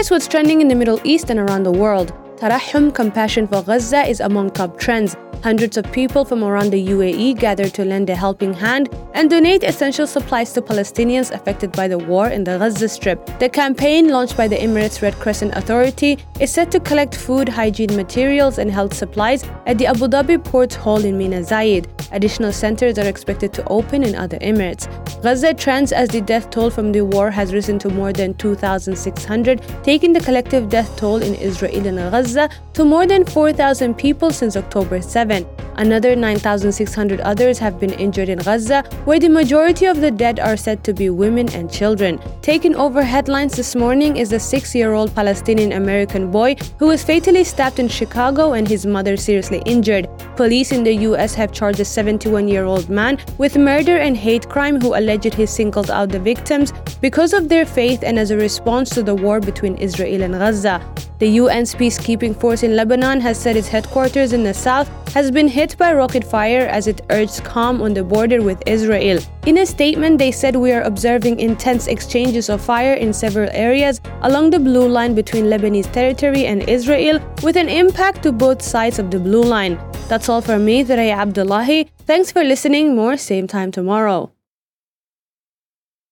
Here's what's trending in the Middle East and around the world. Tarahum, compassion for Gaza, is among top trends. Hundreds of people from around the UAE gathered to lend a helping hand and donate essential supplies to Palestinians affected by the war in the Gaza Strip. The campaign, launched by the Emirates Red Crescent Authority, is set to collect food, hygiene materials, and health supplies at the Abu Dhabi Port Hall in Mina Zayed. Additional centers are expected to open in other Emirates. Gaza trends as the death toll from the war has risen to more than 2,600, taking the collective death toll in Israel and Gaza to more than 4,000 people since October 7. Another 9,600 others have been injured in Gaza, where the majority of the dead are said to be women and children. Taking over headlines this morning is a six year old Palestinian American boy who was fatally stabbed in Chicago and his mother seriously injured. Police in the US have charged a 71 year old man with murder and hate crime who alleged he singled out the victims because of their faith and as a response to the war between Israel and Gaza. The UN's peacekeeping force in Lebanon has said its headquarters in the south has been hit by rocket fire as it urged calm on the border with Israel. In a statement, they said we are observing intense exchanges of fire in several areas along the blue line between Lebanese territory and Israel, with an impact to both sides of the blue line. That's all from me, Thoraya Abdullahi. Thanks for listening. More same time tomorrow.